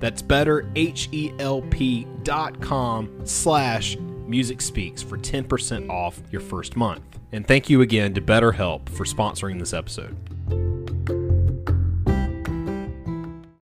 That's better, H-E-L-P slash music speaks for 10% off your first month. And thank you again to BetterHelp for sponsoring this episode.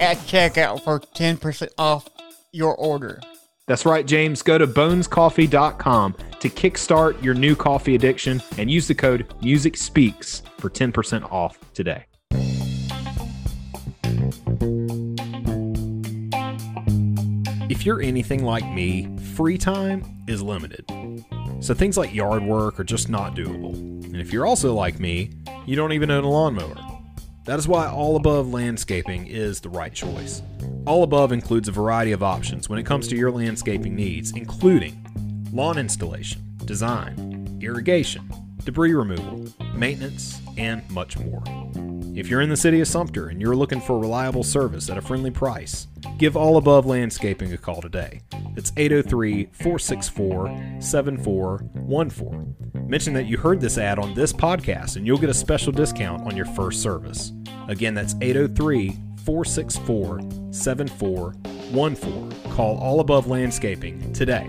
at checkout for 10% off your order. That's right, James. Go to bonescoffee.com to kickstart your new coffee addiction and use the code Music Speaks for 10% off today. If you're anything like me, free time is limited. So things like yard work are just not doable. And if you're also like me, you don't even own a lawnmower. That is why All Above Landscaping is the right choice. All Above includes a variety of options when it comes to your landscaping needs, including lawn installation, design, irrigation, debris removal, maintenance, and much more. If you're in the city of Sumter and you're looking for reliable service at a friendly price, give All Above Landscaping a call today. It's 803 464 7414. Mention that you heard this ad on this podcast and you'll get a special discount on your first service. Again, that's 803 464 7414. Call All Above Landscaping today.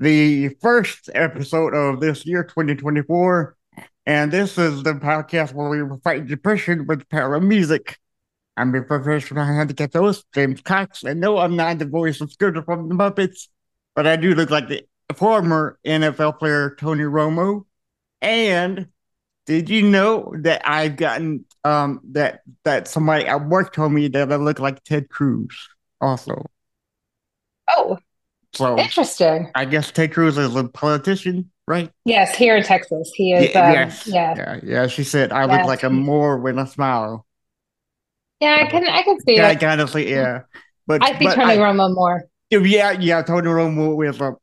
the first episode of this year, 2024. And this is the podcast where we fight depression with power of music. I'm your professional handicap host, James Cox, and no, I'm not the voice of Scooter from the Muppets, but I do look like the former NFL player Tony Romo. And did you know that I've gotten um that that somebody at work told me that I look like Ted Cruz also. Oh, So interesting. I guess Ted Cruz is a politician, right? Yes, here in Texas, he is. Ye- um, yes. yeah. Yeah, yeah. She said I look like a Moor with a smile. yeah, I can, I can see Yeah, it. honestly, yeah. But I see but Tony I- Romo more. Yeah, yeah. Tony Romo with a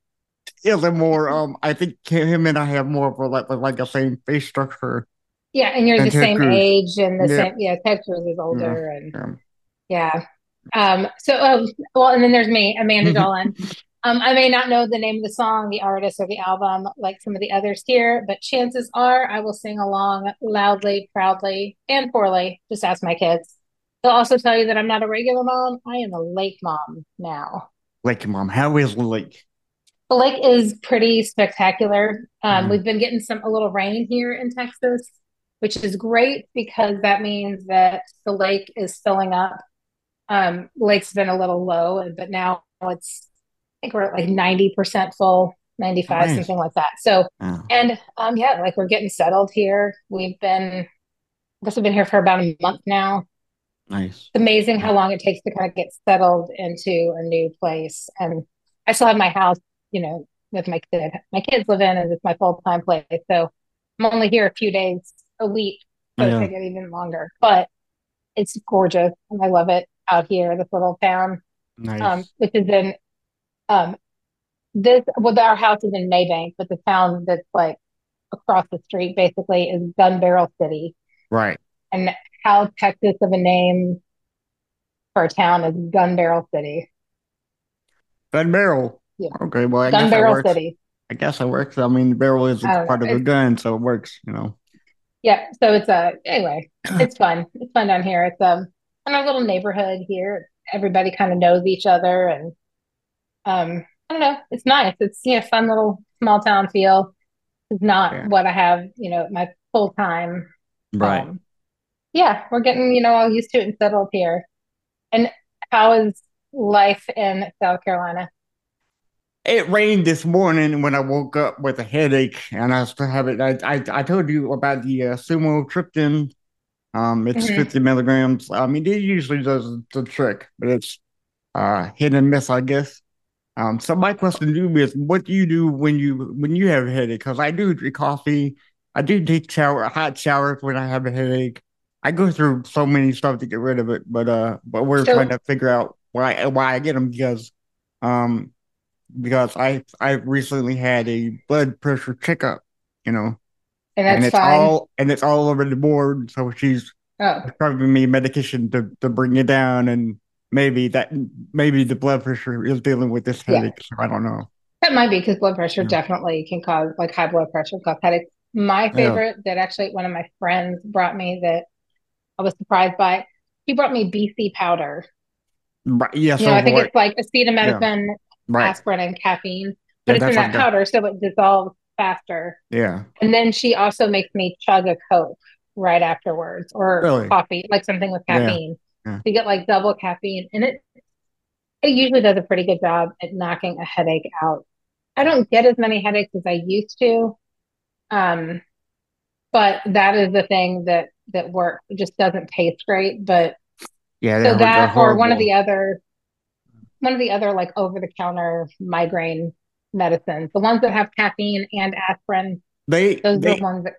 is a more um. I think him and I have more of a like like the same face structure. Yeah, and you're And the Ted same Cruz. age and the Yeah. same. Yeah, Ted Cruz is older, and Um, yeah. Um. So, um, well, and then there's me, Amanda Dolan. Um, I may not know the name of the song, the artist, or the album like some of the others here, but chances are I will sing along loudly, proudly, and poorly. Just ask my kids. They'll also tell you that I'm not a regular mom. I am a lake mom now. Lake mom, how is the Lake? The lake is pretty spectacular. Um, Mhm. We've been getting some a little rain here in Texas, which is great because that means that the lake is filling up. Um, lake's been a little low, but now it's think we're at like 90% full, 95, Nice. something like that. So, and um, yeah, like we're getting settled here. We've been, I guess we've been here for about a month now. Nice. It's amazing how long it takes to kind of get settled into a new place. And I still have my house, you know, with my kid. My kids live in, and it's my full-time place. So I'm only here a few days a week, so Yeah. it's even longer. But it's gorgeous, and I love it out here, this little town, Nice. um, which is in um this. Well, our house is in Mabank, but the town that's like across the street basically is Gun Barrel City. right. And how Texas of a name for a town is Gun Barrel City. Gun barrel. Yeah. Okay. Well, I Gun Barrel works. City. I guess that works. I mean, the barrel is don't part of the gun, so it works. You know. Yeah, so it's uh anyway, it's fun. It's fun down here. It's um in our little neighborhood here. Everybody kind of knows each other and um I don't know, it's nice. It's you know, fun little small town feel. It's not Yeah. what I have, you know, my full time. Right. Um, yeah, we're getting, you know, all used to it and settled here. And how is life in South Carolina? It rained this morning when I woke up with a headache, and I still have it. I I, I told you about the uh, sumatriptan. Um, it's Mhm. 50 milligrams. I mean, it usually does the trick, but it's uh hit and miss, I guess. Um, so my question to you is, what do you do when you when you have a headache? Because I do drink coffee, I do take shower hot showers when I have a headache. I go through so many stuff to get rid of it, but uh, but we're So- trying to figure out why why I get them because um because I I recently had a blood pressure checkup, you know, And and it's fine. all and it's all over the board. So she's Oh, prescribing me medication to to bring it down, and maybe that maybe the blood pressure is dealing with this Yeah. headache. So I don't know. That might be because blood pressure Yeah. definitely can cause like high blood pressure cause headaches. My favorite that actually one of my friends brought me that I was surprised by. He brought me BC powder. Right, yeah, You know, I think what- it's like acetaminophen, right, aspirin, and caffeine, but Yeah, it's in that like powder, so it dissolves faster. yeah, And then she also makes me chug a Coke right afterwards, or Really? coffee, like something with Yeah. caffeine. Yeah. You get like double caffeine, and it it usually does a pretty good job at knocking a headache out. I don't get as many headaches as I used to, um, but that is the thing that that works. It just doesn't taste great, but yeah. so that or one of the other one of the other like over the counter migraine medicines, the ones that have caffeine and aspirin, they those are the ones that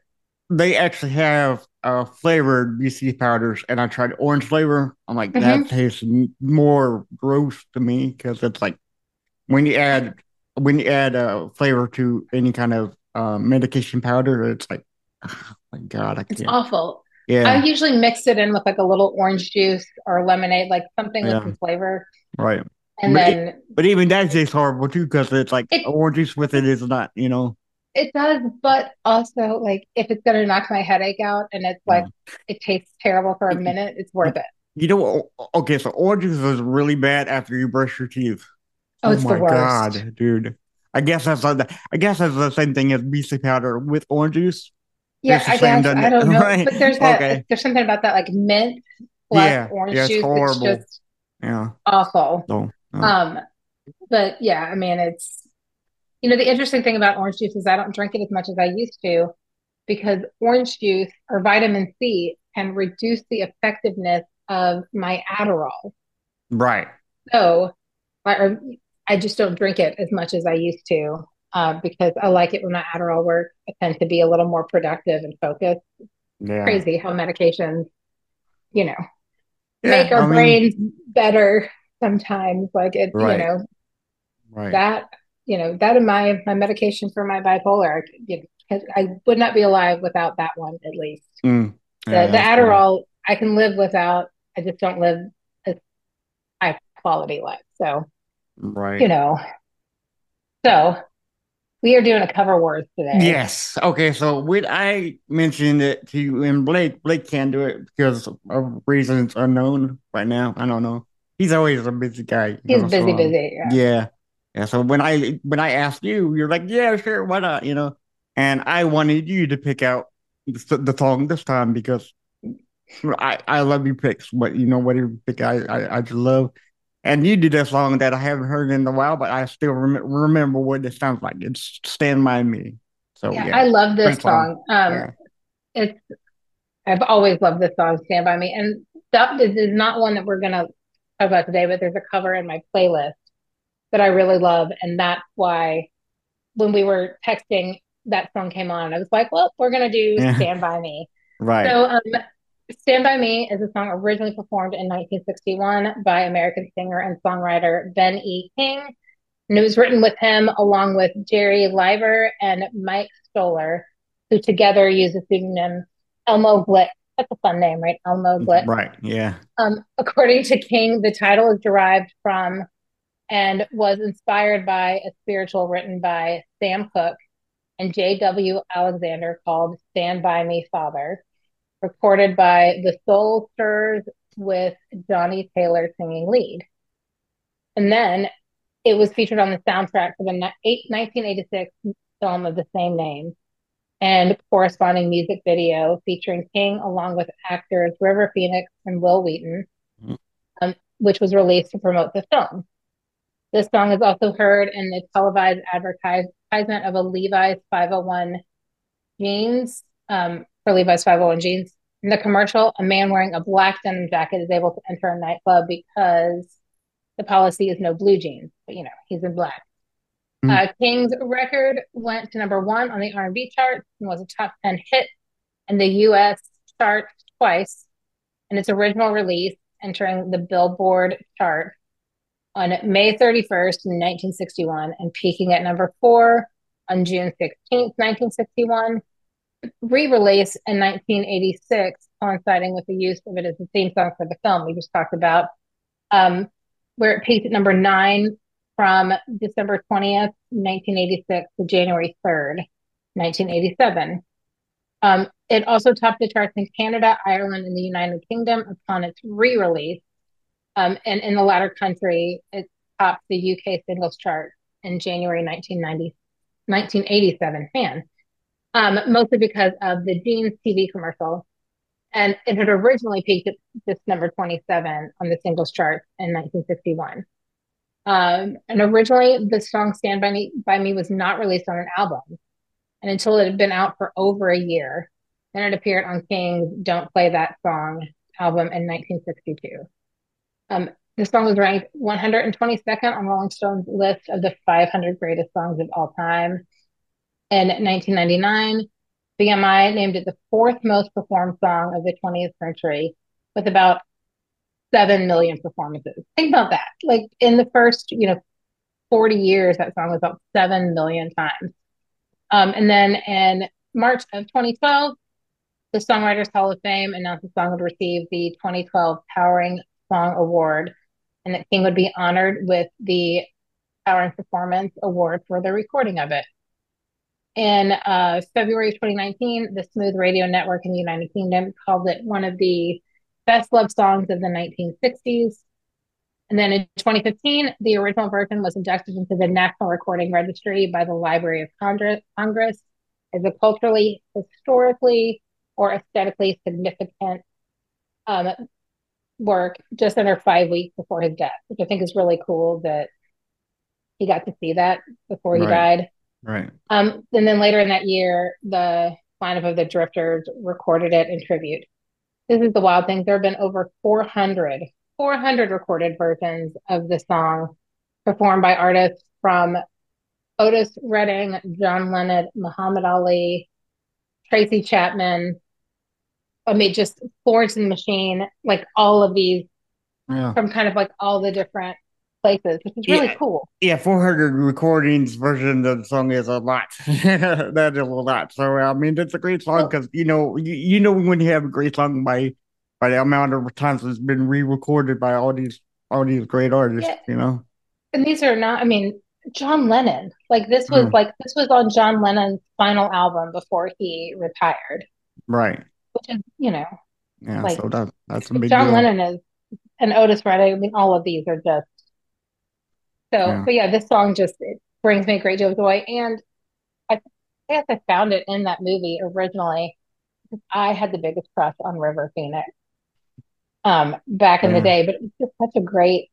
they actually have uh flavored BC powders, and I tried orange flavor. I'm like, Mm-hmm. that tastes more gross to me because it's like when you add when you add uh flavor to any kind of uh medication powder, it's like, oh my god, I it's can't. awful. Yeah, I usually mix it in with like a little orange juice or lemonade, like something with Yeah. some flavor. right. And But it- then But even that tastes horrible too because it's like It- orange juice with it is not, you know. It does, but also like if it's gonna knock my headache out and it's like it tastes terrible for a minute, it's worth it. You know, okay, so orange juice is really bad after you brush your teeth. Oh, it's the my worst. God, dude. I guess that's like the, I guess that's the same thing as BC powder with orange juice. Yeah, I guess I don't know, Right. but there's that Okay. there's something about that like mint plus Yeah, orange yeah, it's juice. horrible. It's just Yeah. awful. So uh, Um, but yeah, I mean, it's you know the interesting thing about orange juice is I don't drink it as much as I used to because orange juice or vitamin C can reduce the effectiveness of my Adderall. right. So I, I just don't drink it as much as I used to uh, because I like it when my Adderall works. I tend to be a little more productive and focused. Yeah. Crazy how medications, you know, Yeah, make our I mean, brains better sometimes. Like it, Right. you know, right. that you know that and my my medication for my bipolar you know, I would not be alive without that one at least Mm. the, Yeah, the true. Adderall I can live without I just don't live a high quality life so Right. you know so we are doing a cover wars today Yes. Okay. So when I mentioned it to you and Blake, Blake can't do it because of reasons unknown right now. I don't know. He's always a busy guy. he's know, busy so, busy yeah. Yeah. Yeah. So when I when I asked you, you're like, yeah, sure, why not? You know, and I wanted you to pick out the, the song this time because I I love your picks. What you know, what you pick, I I, I just love. And you did a song that I haven't heard in a while, but I still rem- remember what it sounds like. It's "Stand by Me." So Yeah, yeah, I love this Great song. song. Um, yeah, it's I've always loved this song, Stand By Me. And that is, is not one that we're gonna talk about today, but there's a cover in my playlist that I really love, and that's why when we were texting, that song came on. I was like, well, we're gonna do Yeah. Stand By Me. right. So, um, Stand By Me is a song originally performed in 1961 by American singer and songwriter Ben E. King. And it was written with him along with Jerry Leiber and Mike Stoller, who together use the pseudonym Elmo Glick. That's a fun name, right? Elmo Glick. Right. Yeah. Um, according to King, the title is derived from and was inspired by a spiritual written by Sam Cooke and J.W. Alexander called Stand By Me, Father, recorded by the Soul Stirrers with Johnnie Taylor singing lead. And then it was featured on the soundtrack for the eight- 1986 film of the same name and corresponding music video featuring King along with actors River Phoenix and Wil Wheaton, Mhm. um, which was released to promote the film. This song is also heard in the televised advertisement of a Levi's 501 jeans um, for Levi's 501 jeans. In the commercial, a man wearing a black denim jacket is able to enter a nightclub because the policy is no blue jeans, but you know, he's in black. Mm. Uh, King's record went to number one on the R&B chart and was a top 10 hit in the U.S. chart twice in its original release, entering the Billboard chart on May 31st, 1961, and peaking at number four on June 16th, 1961. Re-release in 1986, coinciding with the use of it as the theme song for the film we just talked about, um, where it peaked at number nine from December 20th, 1986 to January 3rd, 1987. Um, it also topped the charts in Canada, Ireland, and the United Kingdom upon its re-release. Um, and in the latter country, it topped the UK singles chart in January 1990, 1987. Man, um, mostly because of the Jeans TV commercial. And it had originally peaked at just number 27 on the singles chart in 1961. Um, and originally, the song "Stand by Me" by me was not released on an album, and until it had been out for over a year, then it appeared on King's "Don't Play That Song" album in 1962. Um, the song was ranked 122nd on Rolling Stone's list of the 500 greatest songs of all time. In 1999, BMI named it the fourth most performed song of the 20th century, with about 7 million performances. Think about that. Like in the first, you know, 40 years, that song was about 7 million times. Um, and then in March of 2012, the Songwriters Hall of Fame announced the song would receive the 2012 Towering Song Award and that King would be honored with the Power and Performance Award for the recording of it. In uh, February 2019, the Smooth Radio Network in the United Kingdom called it one of the best loved songs of the 1960s. And then in 2015, the original version was inducted into the National Recording Registry by the Library of Congress, Congress as a culturally, historically, or aesthetically significant um, work just under five weeks before his death, which I think is really cool that he got to see that before he Right. died. Right. Um, and then later in that year, the lineup of the Drifters recorded it in tribute. This is the wild thing. There have been over 400, 400 recorded versions of the song performed by artists from Otis Redding, John Lennon, Muhammad Ali, Tracy Chapman. I mean, just Florence and the Machine, like all of these Yeah. from kind of like all the different places, which is really Yeah. cool. Yeah, 400 recordings version of the song is a lot. that is a lot. So I mean, it's a great song Well- because you know you, you know when you have a great song by by the amount of times it's been re-recorded by all these all these great artists. Yeah. You know, And these are not, I mean, John Lennon, like this was Mm. like this was on John Lennon's final album before he retired, right? Which is, you know, Yeah. Like, so that that's a big John deal. Lennon is and Otis Redding, I mean, all of these are just So, Yeah. but yeah, this song just it brings me a great deal of joy. And I guess I found it in that movie originally. because I had the biggest crush on River Phoenix um back in the day, but it's just such a great,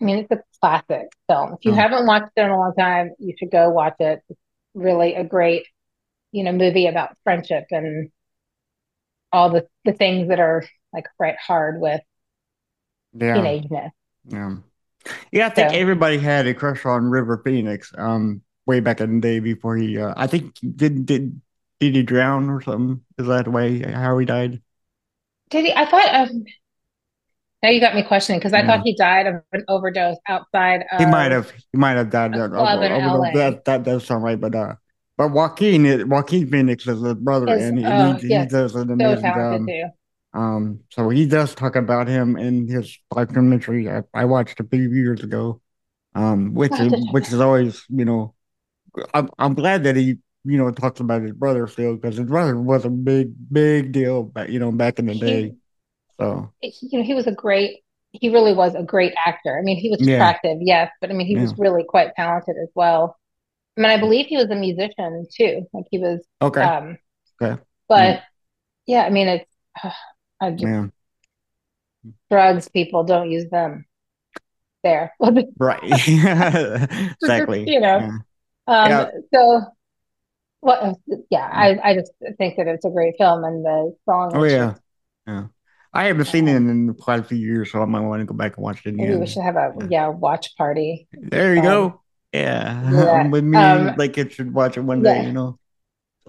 I mean, it's a classic film. If you haven't watched it in a long time, you should go watch it. It's really a great, you know, movie about friendship and all the the things that are like right hard with Yeah. teenageness. Yeah. Yeah, I think So- everybody had a crush on River Phoenix um way back in the day before he uh I think did did did he drown or something? Is that the way how he died? Did he? I thought. Um, now you got me questioning because I Yeah. thought he died of an overdose outside He of. might have he might have died a of club in overdose. LA. That that does sound right, but uh but Joaquin is- Joaquin Phoenix is his brother and he, oh, he, yes. does an So amazing talented job. too. Um, so he does talk about him in his documentary I, I watched a few years ago. Um, which is which is always, you know, I'm I'm glad that he, you know, talks about his brother still because his brother was a big, big deal back, you know, back in the He- day. So He, you know, he was a great. He really was a great actor. I mean, he was Yeah. attractive, yes, but I mean, he was really quite talented as well. I mean, I believe he was a musician too. Like he was. okay, Um, Okay. but yeah, I mean, it's. I just, yeah, drugs, people don't use them. There. right, exactly. You know. Yeah. Um, Yeah. so what, yeah, I, I just think that it's a great film and the song Oh yeah, just- yeah. I haven't seen it in quite a few years, so I might want to go back and watch it maybe we should have a, Yeah. yeah, watch party. There you Um, go. Yeah, yeah, with me, um, like it should watch it one day, yeah. you know.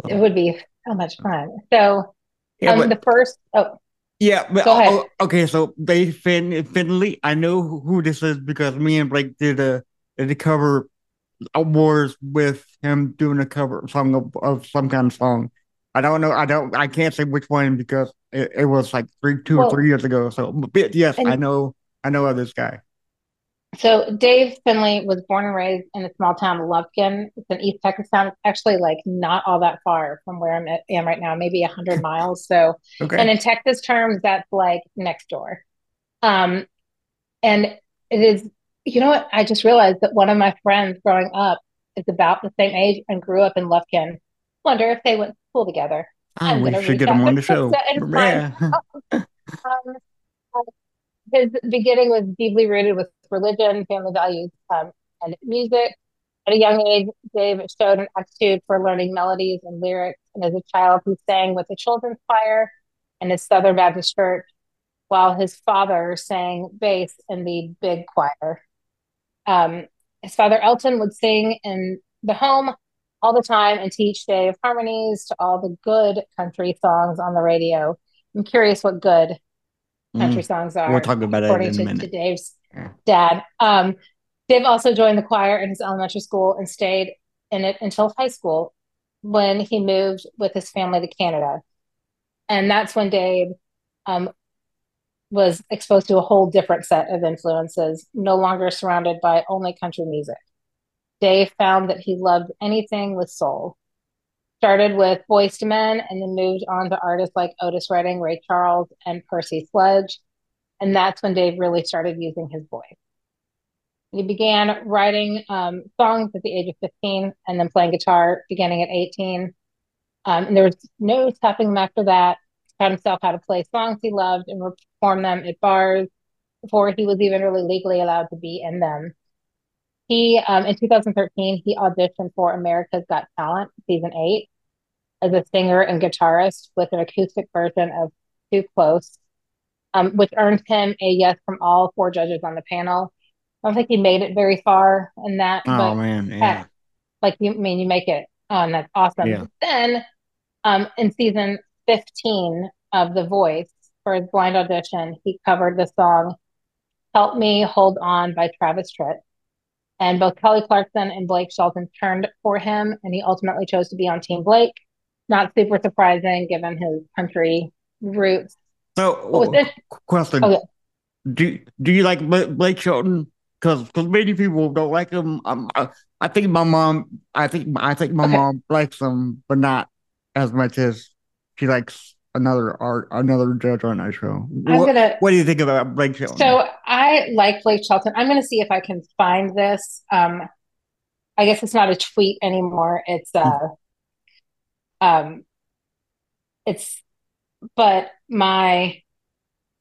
It would be so much fun. So, Yeah, um, but the first, oh, Yeah, but Go ahead. oh, okay, so they Fin Fenley, I know who who this is because me and Blake did a did a cover awards with him doing a cover song of, of some kind of song. I don't know, I don't, I can't say which one because it, it was like three, two Well- or three years ago. So, but yes, And- I know, I know of this guy. So Dave Fenley was born and raised in the small town of Lufkin. It's in East Texas town. It's actually like not all that far from where I'm at, am right now, maybe a hundred miles. So, Okay, And in Texas terms, that's like next door. Um, and it is, you know what? I just realized that one of my friends growing up is about the same age and grew up in Lufkin. Wonder if they went to school together. I'm we should get out him on the show. Yeah, Um, his beginning was deeply rooted with religion, family values, um, and music. At a young age, Dave showed an aptitude for learning melodies and lyrics. And as a child, he sang with the children's choir and his Southern Baptist church, while his father sang bass in the big choir. Um, his father, Elton, would sing in the home all the time and teach Dave harmonies to all the good country songs on the radio. I'm curious what good country Mm, songs are we'll talk about according in a to, minute. to Dave's dad. Um, Dave also joined the choir in his elementary school and stayed in it until high school when he moved with his family to Canada. And that's when Dave um, was exposed to a whole different set of influences, no longer surrounded by only country music. Dave found that he loved anything with soul. Started with Boyz II Men and then moved on to artists like Otis Redding, Ray Charles, and Percy Sledge. And that's when Dave really started using his voice. He began writing um, songs at the age of 15 and then playing guitar beginning at 18. Um, and there was no stopping him after that. He taught himself how to play songs he loved and perform them at bars before he was even really legally allowed to be in them. He, um, in 2013, he auditioned for America's Got Talent, season eight, as a singer and guitarist with an acoustic version of Too Close, um, which earned him a yes from all four judges on the panel. I don't think he made it very far in that, Oh but man, yeah. heck, like you I mean you make it um that's awesome Yeah. then um in season 15 of The Voice for his blind audition he covered the song Help Me Hold On by Travis Tritt and both Kelly Clarkson and Blake Shelton turned for him and he ultimately chose to be on Team Blake not super surprising given his country roots So, with this question: Okay. Do do you like Blake Shelton? Because many people don't like him. Um, I, I think my mom, I think I think my Okay. mom likes him, but not as much as she likes another art, another judge on that show. I'm What, gonna. what do you think about Blake Shelton? So I like Blake Shelton. I'm gonna see if I can find this. Um, I guess it's not a tweet anymore. It's uh, um, it's, but my,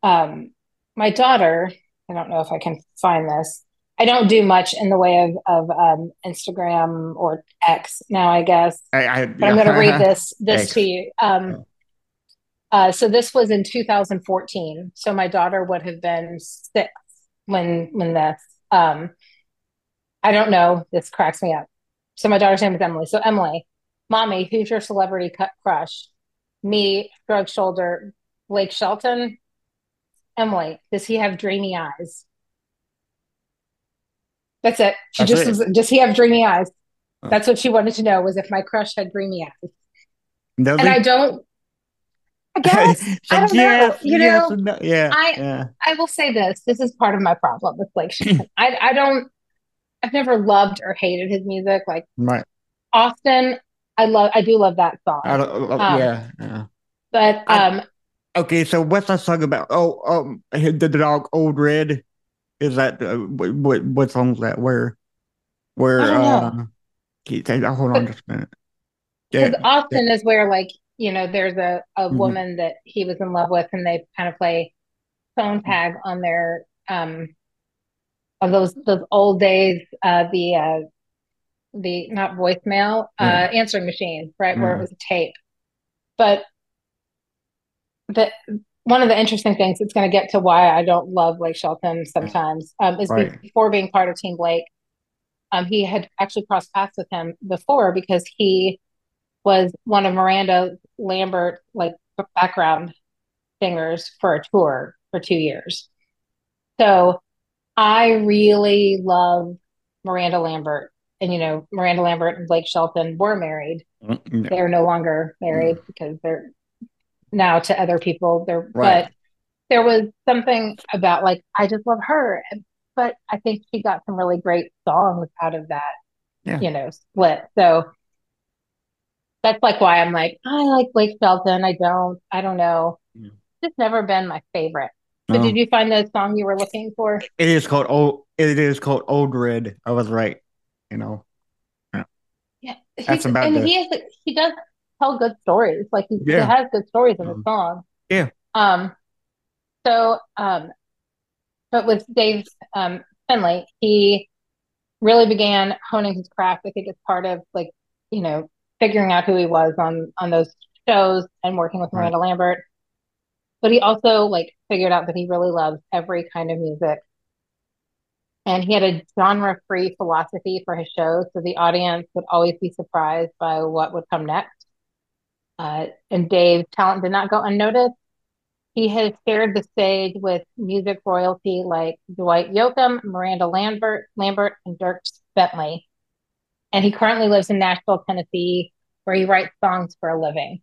um, my daughter. I don't know if I can find this. I don't do much in the way of of um, Instagram or X now. I guess. I, I, but I'm going to read this this Thanks. to you. Um, uh, so this was in 2014. So my daughter would have been six when when this. Um, I don't know. This cracks me up. So my daughter's name is Emily. So Emily, mommy, who's your celebrity cut crush? Me, shrug shoulder. Blake Shelton. Emily, does he have dreamy eyes? That's it. She That's just it. was, does he have dreamy eyes? Oh. That's what she wanted to know was if my crush had dreamy eyes. Does And? I don't. I guess I don't know, you yes, know, no. yeah, I- yeah. I will say this. This is part of my problem with Blake Shelton. I I don't. I've never loved or hated his music. Like Right. Austin, I love. I do love that song. I don't, uh, Um, yeah, yeah. but I- um, Okay, so what's that song about? Oh, um, the dog Old Red. Is that uh, what, what song's that? Where, where? I don't know. uh, hold on just a minute. Yeah, because Austin is where like you know there's a a Mhm. woman that he was in love with, and they kind of play phone tag on their um of those those old days. Uh, the uh, the not voicemail, uh, answering machine, right where it was a tape. But the one of the interesting things it's going to get to why I don't love Blake Shelton sometimes um, is Right. before being part of Team Blake, um, he had actually crossed paths with him before because he was one of Miranda Lambert like background singers for a tour for two years. So I really love Miranda Lambert. And you know, Miranda Lambert and Blake Shelton were married. Mm, They're no longer married because they're now to other people. They're Right. but there was something about like I just love her. But I think she got some really great songs out of that, Yeah. you know, split. So that's like why I'm like, I like Blake Shelton. I don't, I don't know. Yeah. It's never been my favorite. But did you find the song you were looking for? It is called old. It is called Old Red. I was right. You know. Yeah, Yeah. That's about and the- he is he does tell good stories. Like he, he has good stories in the Um, song. yeah. Um. So um, but with Dave um Fenley, he really began honing his craft. I think it's part of like you know figuring out who he was on on those shows and working with Right. Miranda Lambert. But he also like figured out that he really loves every kind of music. And he had a genre-free philosophy for his shows, so the audience would always be surprised by what would come next. Uh, and Dave's talent did not go unnoticed. He has shared the stage with music royalty like Dwight Yoakam, Miranda Lambert, Lambert, and Dierks Bentley. And he currently lives in Nashville, Tennessee, where he writes songs for a living.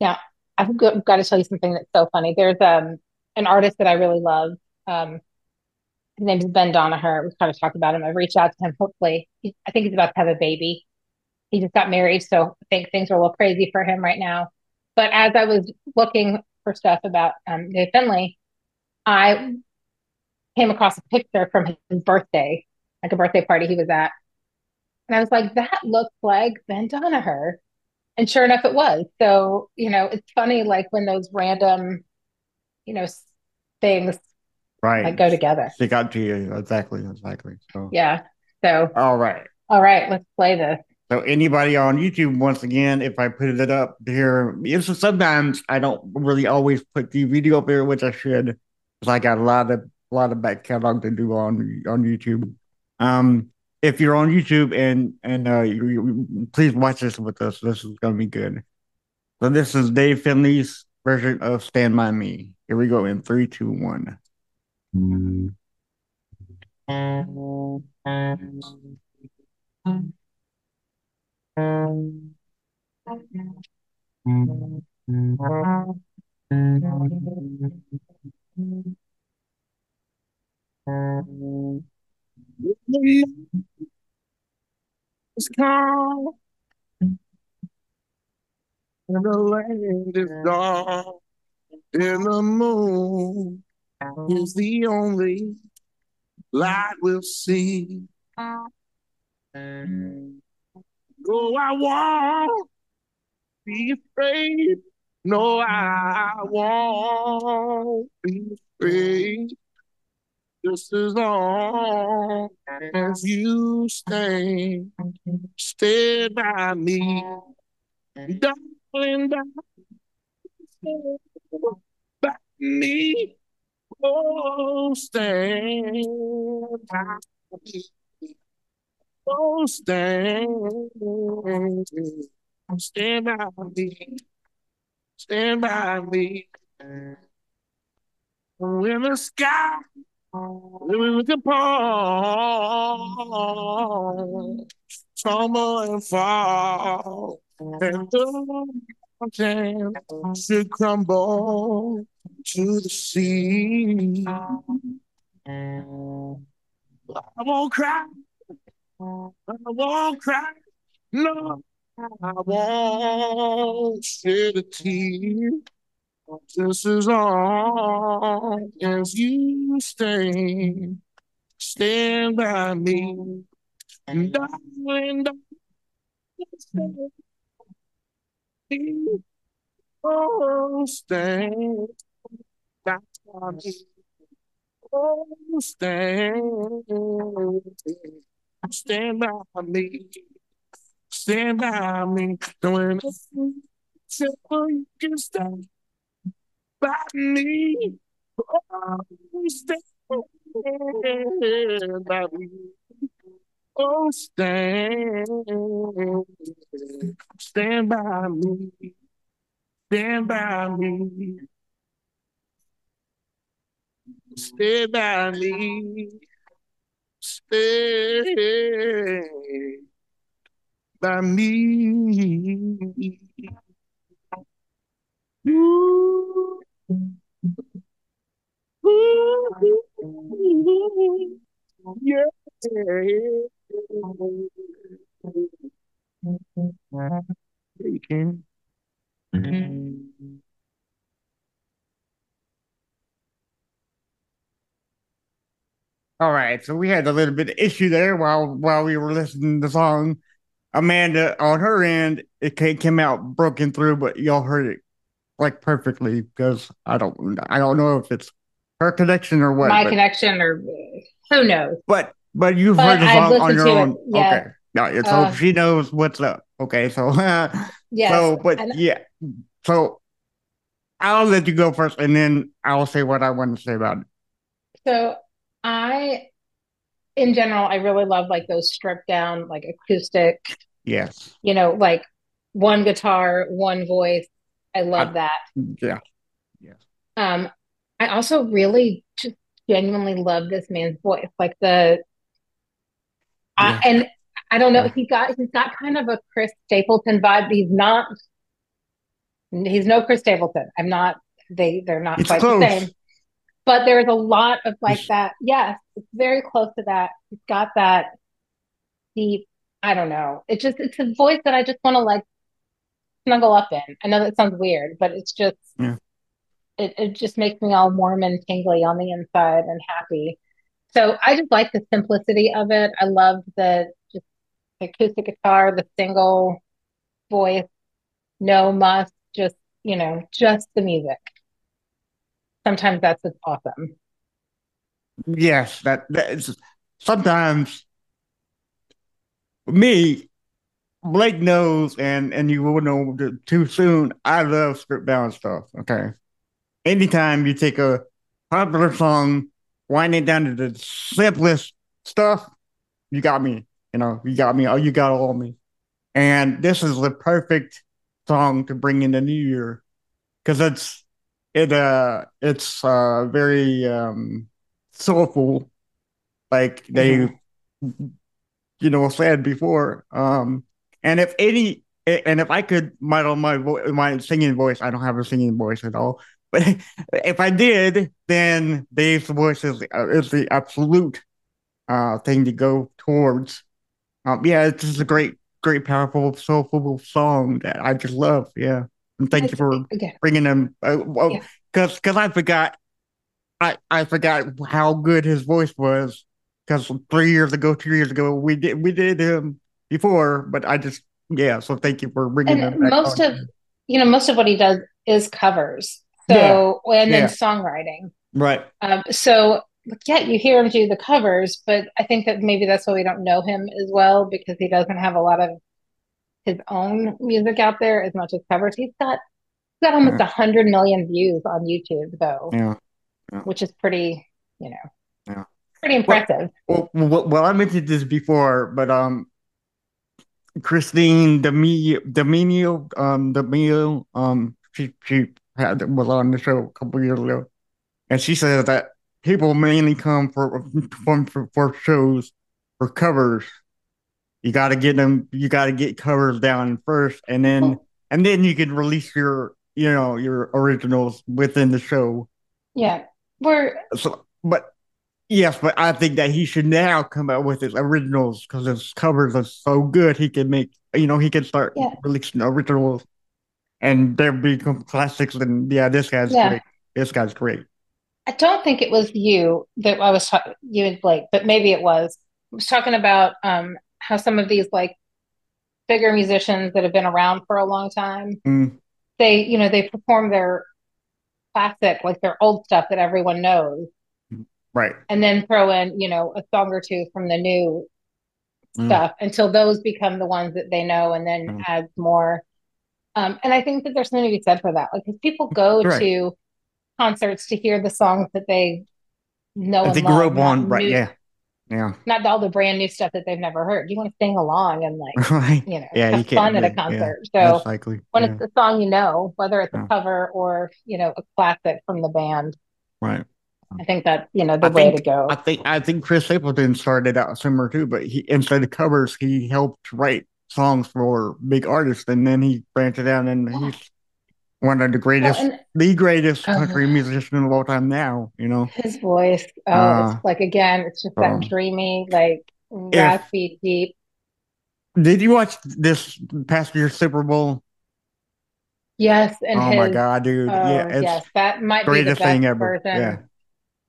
Now, I've got, got to tell you something that's so funny. There's um an artist that I really love. Um, his name is Ben Donaher. We've kind of talked about him. I've reached out to him. Hopefully, he, I think he's about to have a baby. He just got married, so I think things are a little crazy for him right now. But as I was looking for stuff about um, Dave Fenley, I came across a picture from his birthday, like a birthday party he was at. And I was like, that looks like Ben Donaher. And sure enough, it was. So, you know, it's funny, like when those random, you know, things Right. like go together. Stick out to you. Exactly. Exactly. So. Yeah. So, All right. all right, let's play this. So anybody on YouTube, once again, if I put it up here, it's sometimes I don't really always put the video up there, which I should, because I got a lot of a lot of back catalog to do on on YouTube. Um, if you're on YouTube and and uh, you, you- please watch this with us. This is gonna be good. So this is Dave Fenley's version of "Stand by Me." Here we go in three, two, one sky and the land is dark in the moon is the only light we'll see. No, I won't be afraid. No, I won't be afraid. Just as long as you stay, stay by me, darling, darling, by me. Oh, stand by me. Oh, stand, stand by me, stand by me. When the sky with the palm, tumble and fall, and the mountain should crumble to the sea. I won't cry. I won't cry. No, I won't shed a tear. Just as long as you stay, stand by me. And darling, darling, stay. Oh, stand Oh, stand, stand by me. Stand by me. When you can stand by me. Oh, stand by me. Oh, stand, stand by me. Stand by me. Stay by me. Stay by me. Ooh. Ooh. Yeah. You can. All right, so we had a little bit of issue there while while we were listening to the song. Amanda, on her end, it came out broken through, but y'all heard it like perfectly because I don't I don't know if it's her connection or what. My but, connection, or who knows? but but you've But heard the song on your own. yeah. Okay. No, it's Uh, so she knows what's up. Okay, so Yes. so but and- yeah. So I'll let you go first and then I'll say what I want to say about it. So I, in general, I really love like those stripped down, like acoustic, Yes. you know, like one guitar, one voice. I love I- that. Yeah. Yeah. Um, I also really just genuinely love this man's voice, like the, I, and I don't know, Yeah. he got he's got kind of a Chris Stapleton vibe. He's not, he's no Chris Stapleton. I'm not. They they're not It's quite close. the same. But there's a lot of like that. Yes, it's very close to that. He's got that deep. I don't know. It just it's a voice that I just want to like snuggle up in. I know that sounds weird, but it's just Yeah. it, it just makes me all warm and tingly on the inside and happy. So I just like the simplicity of it. I love the just the acoustic guitar, the single voice, no must, just you know, just the music. Sometimes that's what's awesome. Yes, that that is sometimes me, Blake knows, and and you will know too soon. I love script bound stuff. Okay, anytime you take a popular song, wind it down to the simplest stuff, you got me. You know, you got me. Oh, you got all me. And this is the perfect song to bring in the new year because it's it uh it's uh very um soulful. Like they you know said before um and if any and if i could model my vo- my singing voice i don't have a singing voice at all but if i did then dave's voice is, uh, is the absolute uh thing to go towards. Um yeah it's just a great great powerful soulful song that i just love yeah and thank you for Okay. bringing them. Uh, well, Yeah. because because I forgot, I I forgot how good his voice was. Because three years ago, two years ago, we did we did him before, but I just yeah. So thank you for bringing And them. most of you know most of what he does is covers. So and then yeah. songwriting. right, Um, so yeah, you hear him do the covers, but I think that maybe that's why we don't know him as well because he doesn't have a lot of his own music out there as much as covers. He's got he's got almost a hundred million views on YouTube though, yeah. which is pretty, you know, Yeah. pretty impressive. Well, well, well, I mentioned this before, but um, Christine D'Amelio, D'Amelio, um, D'Amelio, um, she she had was on the show a couple years ago, and she said that people mainly come for from for, for shows for covers. You got to get them. You got to get covers down first, and then and then you can release your you know your originals within the show. Yeah, we're So, but yes, but I think that he should now come out with his originals because his covers are so good. He can make, you know, he can start Yeah. releasing originals, and they'll become classics. And yeah, this guy's Yeah. great. This guy's great. I don't think it was you that I was talking, you and Blake, but maybe it was. I was talking about um, how some of these like bigger musicians that have been around for a long time, Mm, they, you know, they perform their classic, like their old stuff that everyone knows, right. and then throw in, you know, a song or two from the new Mm. stuff until those become the ones that they know, and then Mm. add more. Um, and I think that there's something to be said for that. Like, if people go Right. to concerts to hear the songs that they know I and think love, grew up on right. new- Yeah, yeah. not all the brand new stuff that they've never heard. You want to sing along and like, right. you know, Yeah, you have fun at a do- yeah. concert. So likely. when yeah, it's a song you know, whether it's a cover or, you know, a classic from the band, right. I think that, you know, the I way think- to go. I think I think Chris Stapleton started out similar too, but he instead of covers, he helped write songs for big artists, and then he branched it out, and he's one of the Well, greatest, and the greatest Uh, country musician of all time now. You know, his voice, oh, Uh, it's like again, it's just that um, dreamy, like raspy, deep. did you watch this past year's Super Bowl? Yes, and oh his, my god, dude! oh, yeah, it's yes, that might be the best thing ever. Yeah,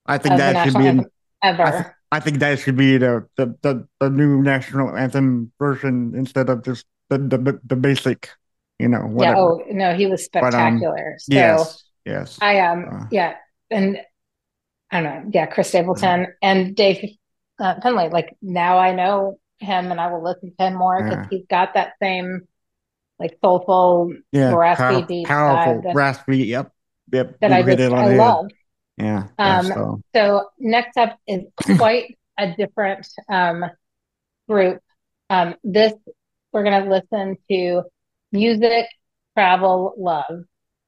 I think that should be. ever. I, th- I think that should be the, the the the new national anthem version instead of just the the, the basic, you know, yeah, oh no, he was But, um, spectacular. So yes, yes. I um Uh. yeah, and I don't know, yeah, Chris Stapleton and Dave uh, Fenley. Like now I know him, and I will listen to him more because Yeah. he's got that same like soulful Yeah, raspy, pow- deep powerful, that- raspy. Yep, yep. that I just I love. Yeah, yeah, Um, so So next up is quite a different um, group. Um, this we're going to listen to music, travel, love.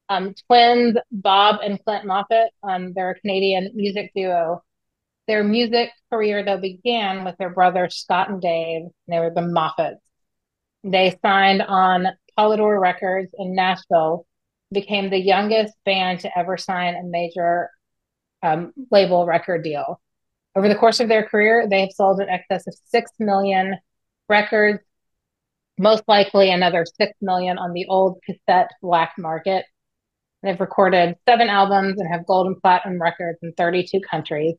Um, twins Bob and Clint Moffatt. Um, they're a Canadian music duo. Their music career though began with their brothers Scott and Dave. They were the Moffatts. They signed on Polydor Records in Nashville, became the youngest band to ever sign a major um, label record deal. Over the course of their career, they have sold in excess of 6 million records, most likely another 6 million on the old cassette black market. They've recorded seven albums and have gold and platinum records in 32 countries.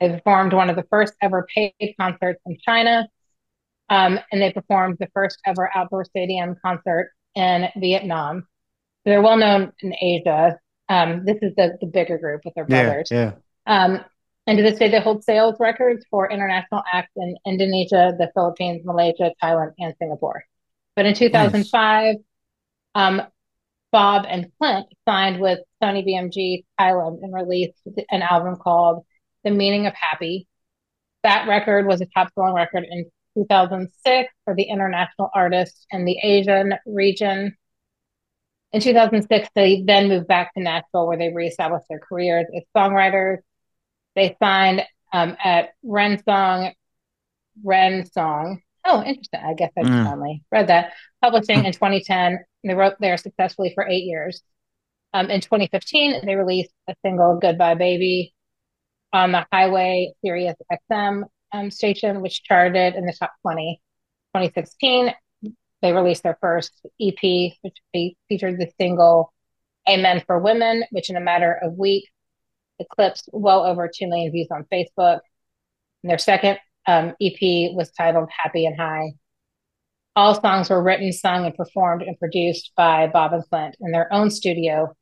They performed one of the first ever paid concerts in China, um, and they performed the first ever outdoor stadium concert in Vietnam. They're well known in Asia. Um, this is the, the bigger group with their yeah, brothers. yeah. Um, and to this day, they hold sales records for international acts in Indonesia, the Philippines, Malaysia, Thailand, and Singapore. But in 2005, um, Bob and Clint signed with Sony BMG Thailand and released an album called The Meaning of Happy. That record was a top selling record in 2006 for the international artists in the Asian region. In 2006, they then moved back to Nashville where they reestablished their careers as songwriters. They signed um, at Ren Song, Ren Song. Oh, interesting. I guess I just Mm. finally read that. Publishing in 2010. They wrote there successfully for eight years. Um, in 2015, they released a single, Goodbye Baby, on the Highway Sirius XM um, station, which charted in the top 20. 2016, they released their first EP, which fe- featured the single Amen for Women, which in a matter of weeks eclipsed well over 2 million views on Facebook. And their second um, EP was titled Happy and High. All songs were written, sung, and performed and produced by Bob and Clint in their own studio,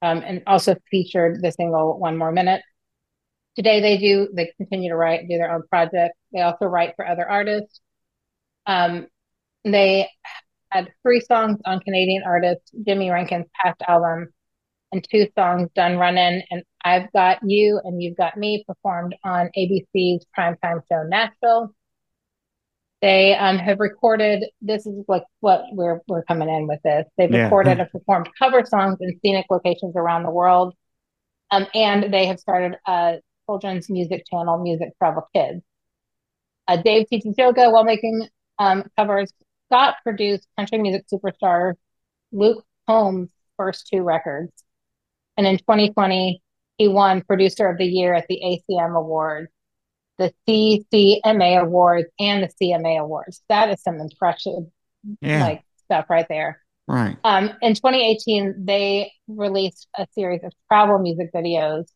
um, and also featured the single One More Minute. Today they do, they continue to write, do their own projects. They also write for other artists. Um, they had three songs on Canadian artist Jimmy Rankin's past album and two songs done running and I've Got You and You've Got Me performed on ABC's primetime show Nashville. They um, have recorded, this is like what we're, we're coming in with this. They've Yeah. recorded and performed cover songs in scenic locations around the world. Um, and they have started a children's music channel, Music Travel Kids. Uh, Dave teaches yoga while making um, covers. Scott produced country music superstar Luke Combs' first two records. And in 2020, he won Producer of the Year at the ACM Awards, the CCMA Awards, and the CMA Awards. That is some impressive Yeah. like stuff right there. right. Um, in 2018, they released a series of travel music videos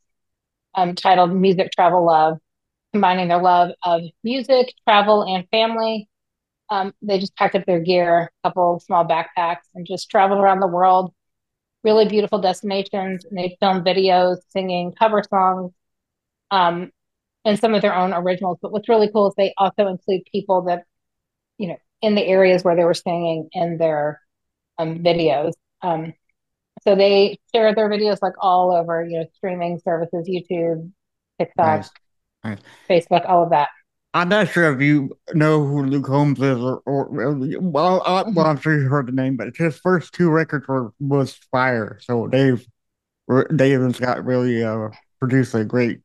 um, titled Music Travel Love, combining their love of music, travel, and family. Um, they just packed up their gear, a couple small backpacks, and just traveled around the world. Really beautiful destinations. And they film videos singing cover songs um, and some of their own originals. But what's really cool is they also include people that, you know, in the areas where they were singing in their um, videos. Um, so they share their videos like all over, you know, streaming services, YouTube, TikTok, Nice. Nice. Facebook, all of that. I'm not sure if you know who Luke Combs is, or, or well, I, well, I'm sure you heard the name, but his first two records were was fire. So Dave, Dave has got really uh produced a great,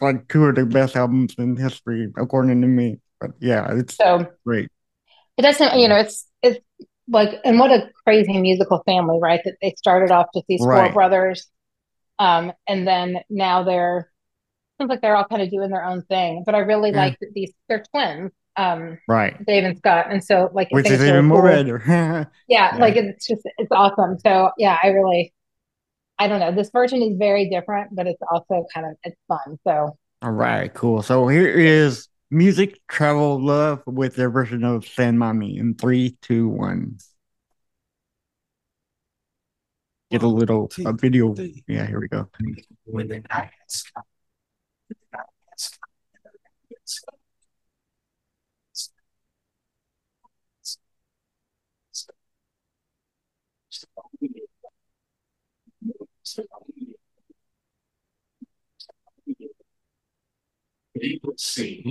like two of the best albums in history, according to me. But yeah, it's So great. it doesn't, you know, it's it's like, and what a crazy musical family, right? That they started off just these four brothers, um, and then now they're seems like they're all kind of doing their own thing. But I really Yeah. like these they're twins, um, Right. Dave and Scott, and so like Which is even more cool. better. Yeah, Yeah. like it's just it's awesome. So yeah, I really I don't know. This version is very different, but it's also kind of it's fun. So All right, cool. So here is Music Travel Love with their version of Stand By Me in three, two, one. Get a little a video. Yeah, here we go. when the night has come. The night has come. It's come.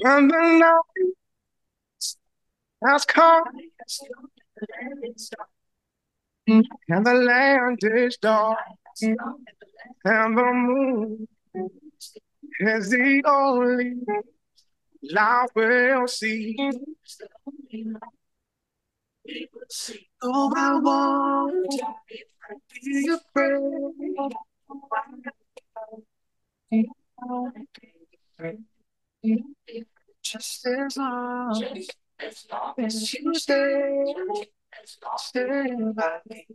When the night has come and the land is dark and the moon is the only light we'll see. Oh, I won't be afraid. Just as long as you stay, stay by me.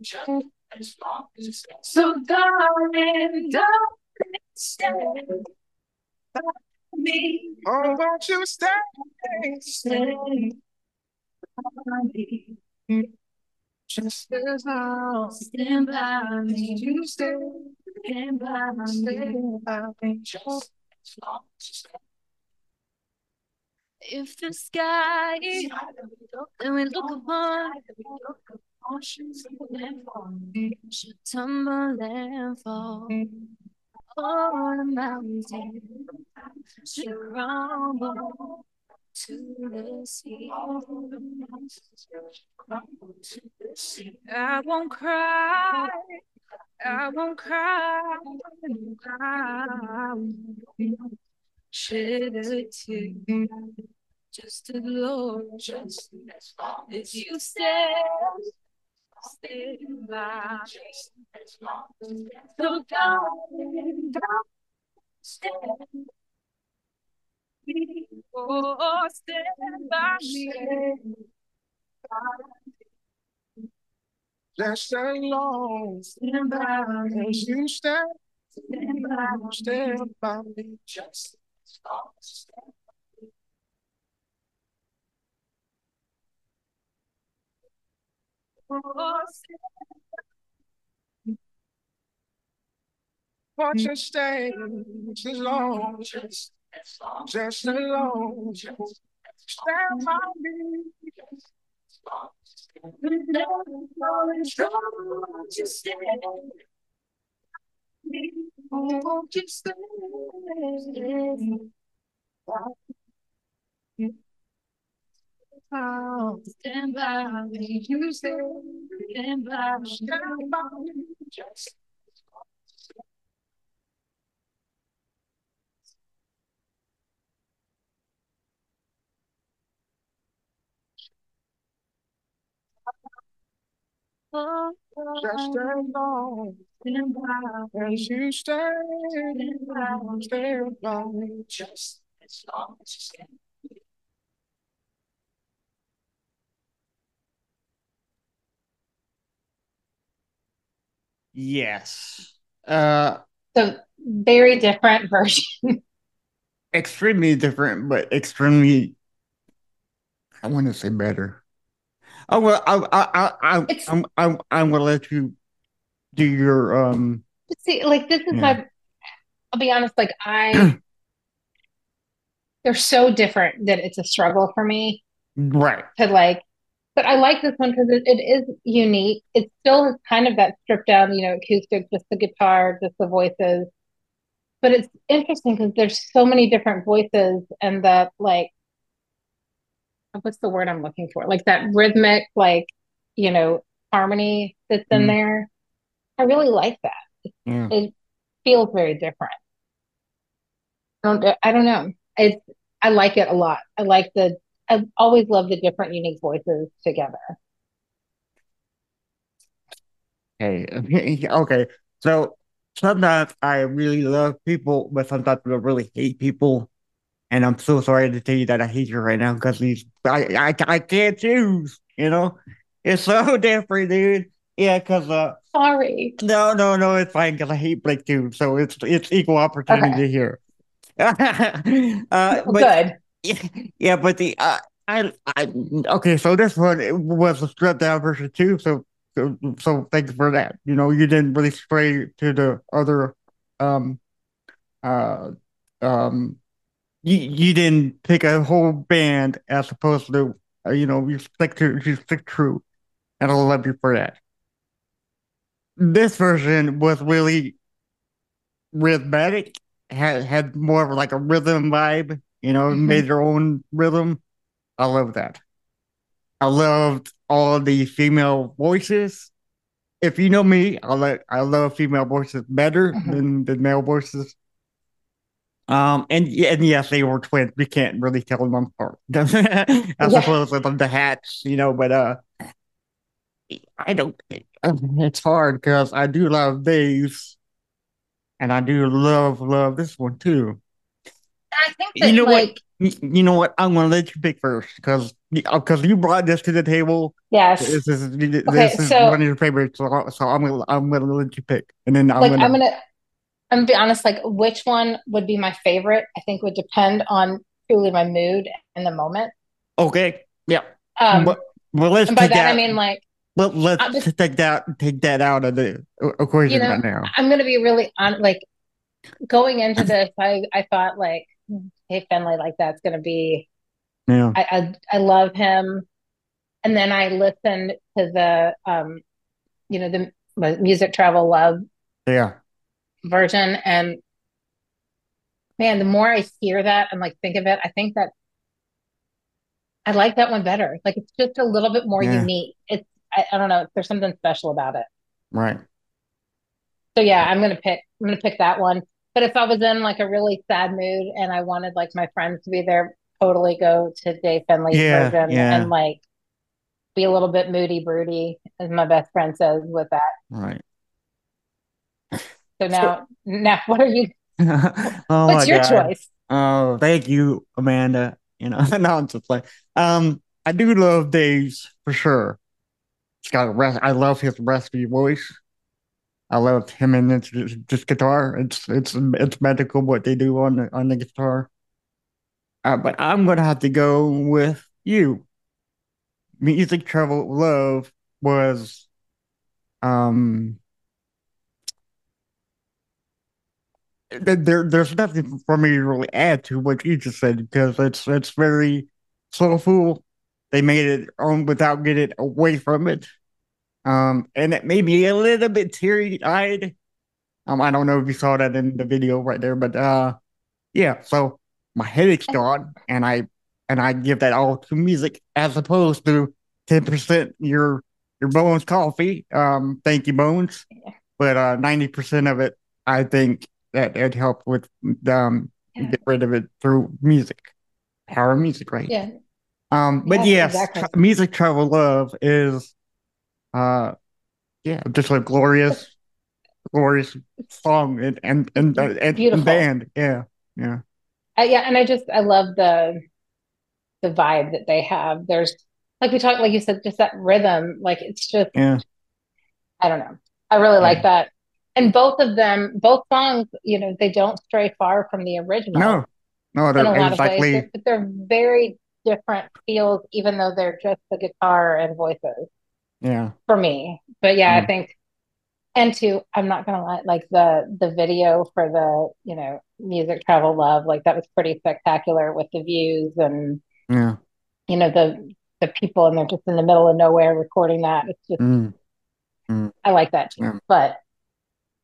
So darling, don't stay by me. Oh, won't you stay? Stay by me. Just as long Stand by me. you stay, Stand by stay me. by me. If the sky that we look upon should tumble and fall, all the mountains should crumble to the sea. I won't cry. I won't cry. Shed a tear. Just to glory, just as you stay, stay by. So darling, don't stay. Oh, stand by me. Just as long Stand by me. as you stand, Stand by me. stand by me. Just as long as you stand Oh, stand Watch stand just as long, just just as long. just Stand by me. long Never long as you stand. Oh, Just stand. Stand by me. You stand by me. Just Just as long as you stand, Stand by me. stand by me. Just as long as you stand. Yes. Uh, So very different version. extremely different, but extremely. I want to say better. Oh well, I I I It's- I'm I'm I'm gonna let you do your um. See, like this is Yeah. my. I'll be honest. Like I, they're so different that it's a struggle for me Right. to like. But I like this one because it, it is unique. It still is kind of that stripped down, you know, acoustic, just the guitar, just the voices. But it's interesting because there's so many different voices and that like, what's the word I'm looking for? Like that rhythmic, like, you know, harmony that's in Mhm. there. I really like that. Yeah. It feels very different. I don't, I don't know. It's, I like it a lot. I like the, I always love the different unique voices together. Okay. Okay. So sometimes I really love people, but sometimes I really hate people. And I'm so sorry to tell you that I hate you right now because these I, I I can't choose. You know, it's so different, dude. Yeah, because uh, Sorry. no, no, no, it's fine because I hate Blake too. So it's it's equal opportunity here. uh, but good. yeah, but the uh, I I okay. So this one it was a stripped down version too. So so so thank you for that. You know, you didn't really stray to the other um uh um you you didn't pick a whole band as opposed to uh, you know you stick to you stick true, and I love you for that. This version was really rhythmic, had had more of like a rhythm vibe. You know, Mhm. made their own rhythm. I love that. I loved all the female voices. If you know me, I like I love female voices better Mhm. than than male voices. Um, and and yes, they were twins. We can't really tell them apart. I Yeah. suppose with the hats, you know, but uh, I don't. Think it's hard because I do love these, and I do love love this one too. I think You know what? like Y- You know what? I'm gonna let you pick first because because you brought this to the table. yes, This is this Okay, is so- one of your favorites, so, so I'm gonna I'm gonna let you pick, and then I'm like gonna, I'm gonna I'm gonna be honest, like which one would be my favorite, I think would depend on truly my mood in the moment. okay, yeah. Um, but well, let's and by take that that. I mean like let, let's just- take that take that out of the equation You know, right now. I'm gonna be really on like going into this, I I thought like hey Fenley, like that's gonna be Yeah, I I, I love him. And then I listened to the um, you know, the music travel love yeah, version and man, the more I hear that and like think of it, I think that I like that one better. Like it's just a little bit more Yeah. unique. It's I, I don't know, there's something special about it. right. So yeah, I'm gonna pick I'm gonna pick that one. But if I was in like a really sad mood and I wanted like my friends to be there, totally go to Dave Fenley's Yeah, version yeah. and like be a little bit moody broody, as my best friend says with that. Right. So now now what are you oh what's your God. choice? Oh, thank you, Amanda. You know, no, I'm just like, um, I do love Dave's for sure. It's got a res- I love his raspy voice. I love him and it's just, just guitar. It's it's it's magical what they do on the on the guitar. Uh, but I'm gonna have to go with you. Music Travel Love was um there there's nothing for me to really add to what you just said because it's it's very soulful. They made it on without getting away from it. Um, and it made me a little bit teary eyed. Um, I don't know if you saw that in the video right there, but uh, yeah. So my headache's gone, and I and I give that all to music as opposed to ten percent your your Bones coffee. Um, thank you, Bones. But uh, ninety percent of it, I think that it helped with um Yeah. get rid of it through music, power of music, right? Yeah. Um, but Yeah, yes, exactly. tra- music travel love is, uh, yeah, just a glorious, glorious song and and and, and, and band. Yeah, yeah, Uh, yeah, and I just I love the the vibe that they have. There's like we talked, like you said, just that rhythm. Like it's just yeah. I don't know. I really like that. And both of them, both songs, you know, they don't stray far from the original No, no, in a they're lot of ways, exactly. They're- but they're very different feels, even though they're just the guitar and voices Yeah, for me. But yeah, I Mm. think, and two, I'm not gonna lie, like the the video for the, you know, music travel love, like that was pretty spectacular with the views and yeah. you know the the people and they're just in the middle of nowhere recording that. It's just Mm. I like that too. Yeah. But.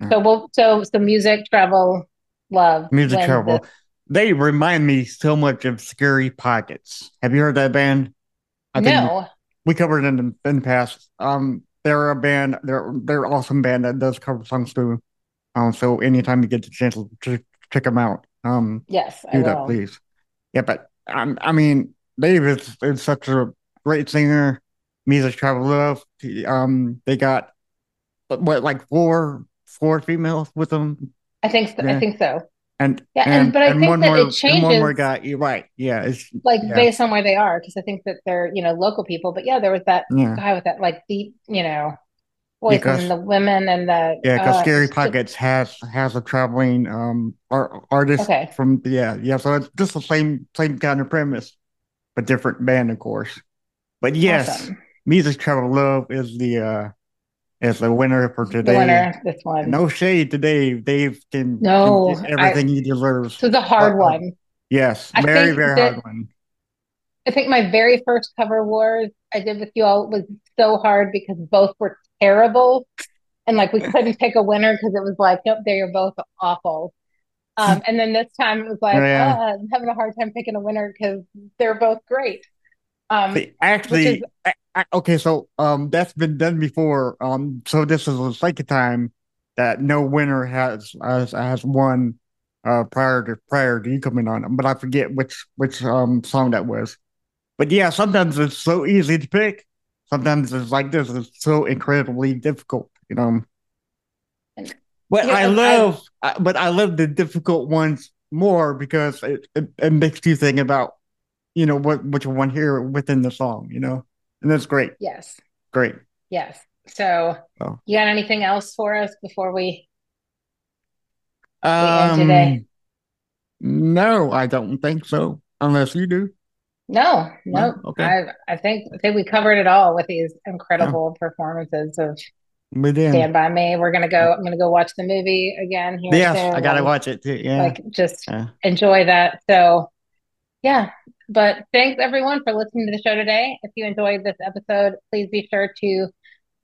So we'll so so music travel love Music travel. this. They remind me so much of Scary Pockets. Have you heard that band? I think No, we covered it in the, in the past. Um, they're a band. They're they're awesome band that does cover songs too. Um, so anytime you get the chance to check them out, um, yes, I do that please. Yeah, but um, I mean, Dave is, is such a great singer. Music travel love. Um, they got what like four four females with them, I think so, I think so. and Yeah, and- but I think one that more it and one more guy. You're right. Yeah, it's Like Yeah. based on where they are, because I think that they're, you know, local people. But yeah, there was that yeah. guy with that like deep, you know, voice and the women and the Yeah, because uh, Scary Pockets has has a traveling um art, artist Okay. from yeah yeah so it's just the same same kind of premise, but different band of course. But yes, Awesome. Music Travel Love is the uh is the winner for The today. winner, this one. No shade to Dave. Dave can, can No, get everything he deserves. This was a hard Uh, one. Yes, I very very that- hard one. I think my very first cover wars I did with you all was so hard because both were terrible. And like we couldn't pick a winner because it was like, nope, they're both awful. Um, and then this time it was like, Yeah. "Ah, I'm having a hard time picking a winner because they're both great. Um, actually, is- I, I, okay, so um, that's been done before. Um, so this is the second time that no winner has has, has won uh prior to prior to you coming on. But I forget which which um song that was. But yeah, sometimes it's so easy to pick. Sometimes it's like this. is so incredibly difficult, you know. But Yeah, I I- love, I, but I love the difficult ones more because it, it, it makes you think about you know what which one here within the song, you know, and that's great, yes, great. yes. So Oh. you got anything else for us before we Um, end today? no, I don't think so, unless you do. No, No? no. Okay. I I think I think we covered it all with these incredible performances of We. Stand By Me. We're gonna go. I'm gonna go watch the movie again here Yes, soon. I gotta watch it too. Yeah, Like just Yeah. enjoy that. So yeah. But thanks everyone for listening to the show today. If you enjoyed this episode, please be sure to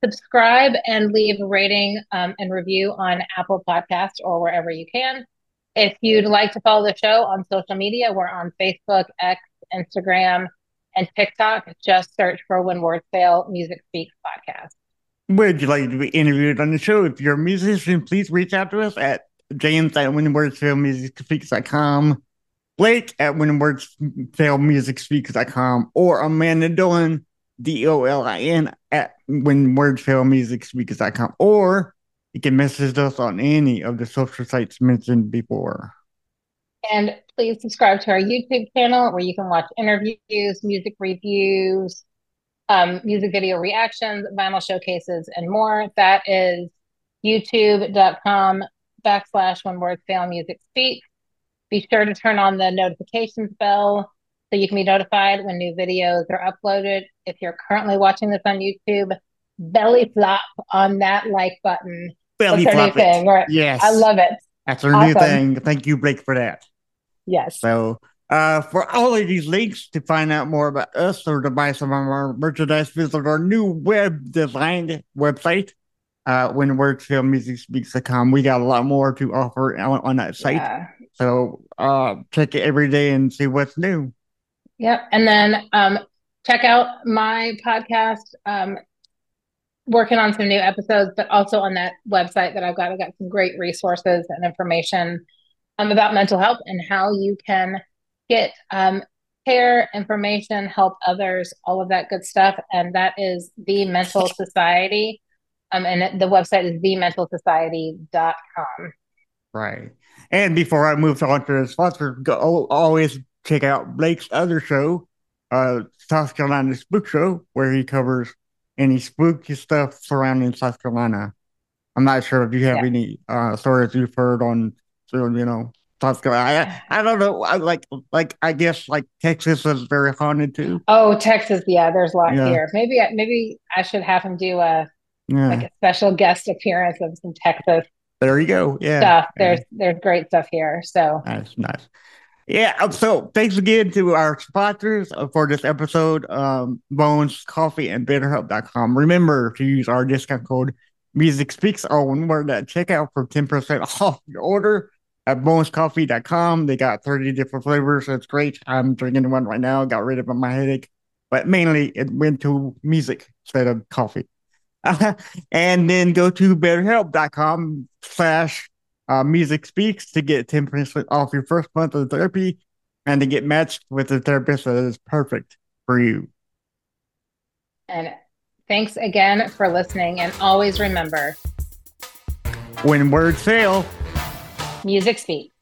subscribe and leave a rating um, and review on Apple Podcast or wherever you can. If you'd like to follow the show on social media, we're on Facebook, X, Instagram, and TikTok. Just search for When Words Fail Music Speaks Podcast. Would you like to be interviewed on the show? If you're a musician, please reach out to us at James at Blake at WhenWordsFailMusicSpeaks.com, or Amanda Dolin, D O L I N, at WhenWordsFailMusicSpeaks.com, or you can message us on any of the social sites mentioned before. And please subscribe to our YouTube channel where you can watch interviews, music reviews, um, music video reactions, vinyl showcases, and more. That is youtube.com backslash when words fail music speak. Be sure to turn on the notifications bell so you can be notified when new videos are uploaded. If you're currently watching this on YouTube, belly flop on that like button. Belly That's flop thing. Right. Yes. I love it. That's our new thing. Thank you, Blake, for that. Yes. So, uh, for all of these links to find out more about us or to buy some of our merchandise, visit our new web designed website, uh, when wordsfailmusicspeaks.com. We got a lot more to offer on, on that site. Yeah. So, uh, check it every day and see what's new. Yep. And then um, check out my podcast. Um, working on some new episodes, but also on that website that I've got, I've got some great resources and information um, about mental health and how you can get um, care, information, help others, all of that good stuff. And that is the Mental Society. Um, and the website is thementalsociety.com. Right. And before I move on to the sponsor, go always check out Blake's other show, uh, South Carolina Spook Show, where he covers any spooky stuff surrounding South Carolina. I'm not sure if you have Yeah. any uh stories you've heard on, you know, South Carolina. I, I don't know. I like, like I guess like Texas is very haunted too. Oh, Texas. Yeah, there's a lot Yeah. here. Maybe, maybe I should have him do a, Yeah. like a special guest appearance of some Texas there you go. Yeah. stuff. There's there's great stuff here. So Nice, nice. Yeah, um, so thanks again to our sponsors uh, for this episode, um, Bones Coffee and BetterHelp.com. Remember to use our discount code Music Speaks all one word at checkout for 10% off your order at bonescoffee.com. They got 30 different flavors. It's great. I'm drinking one right now, got rid of my headache, but mainly it went to music instead of coffee. and then go to betterhelp.com slash uh, Music Speaks to get 10% off your first month of therapy and to get matched with a therapist that is perfect for you. and thanks again for listening. And always remember, When words fail, music speaks.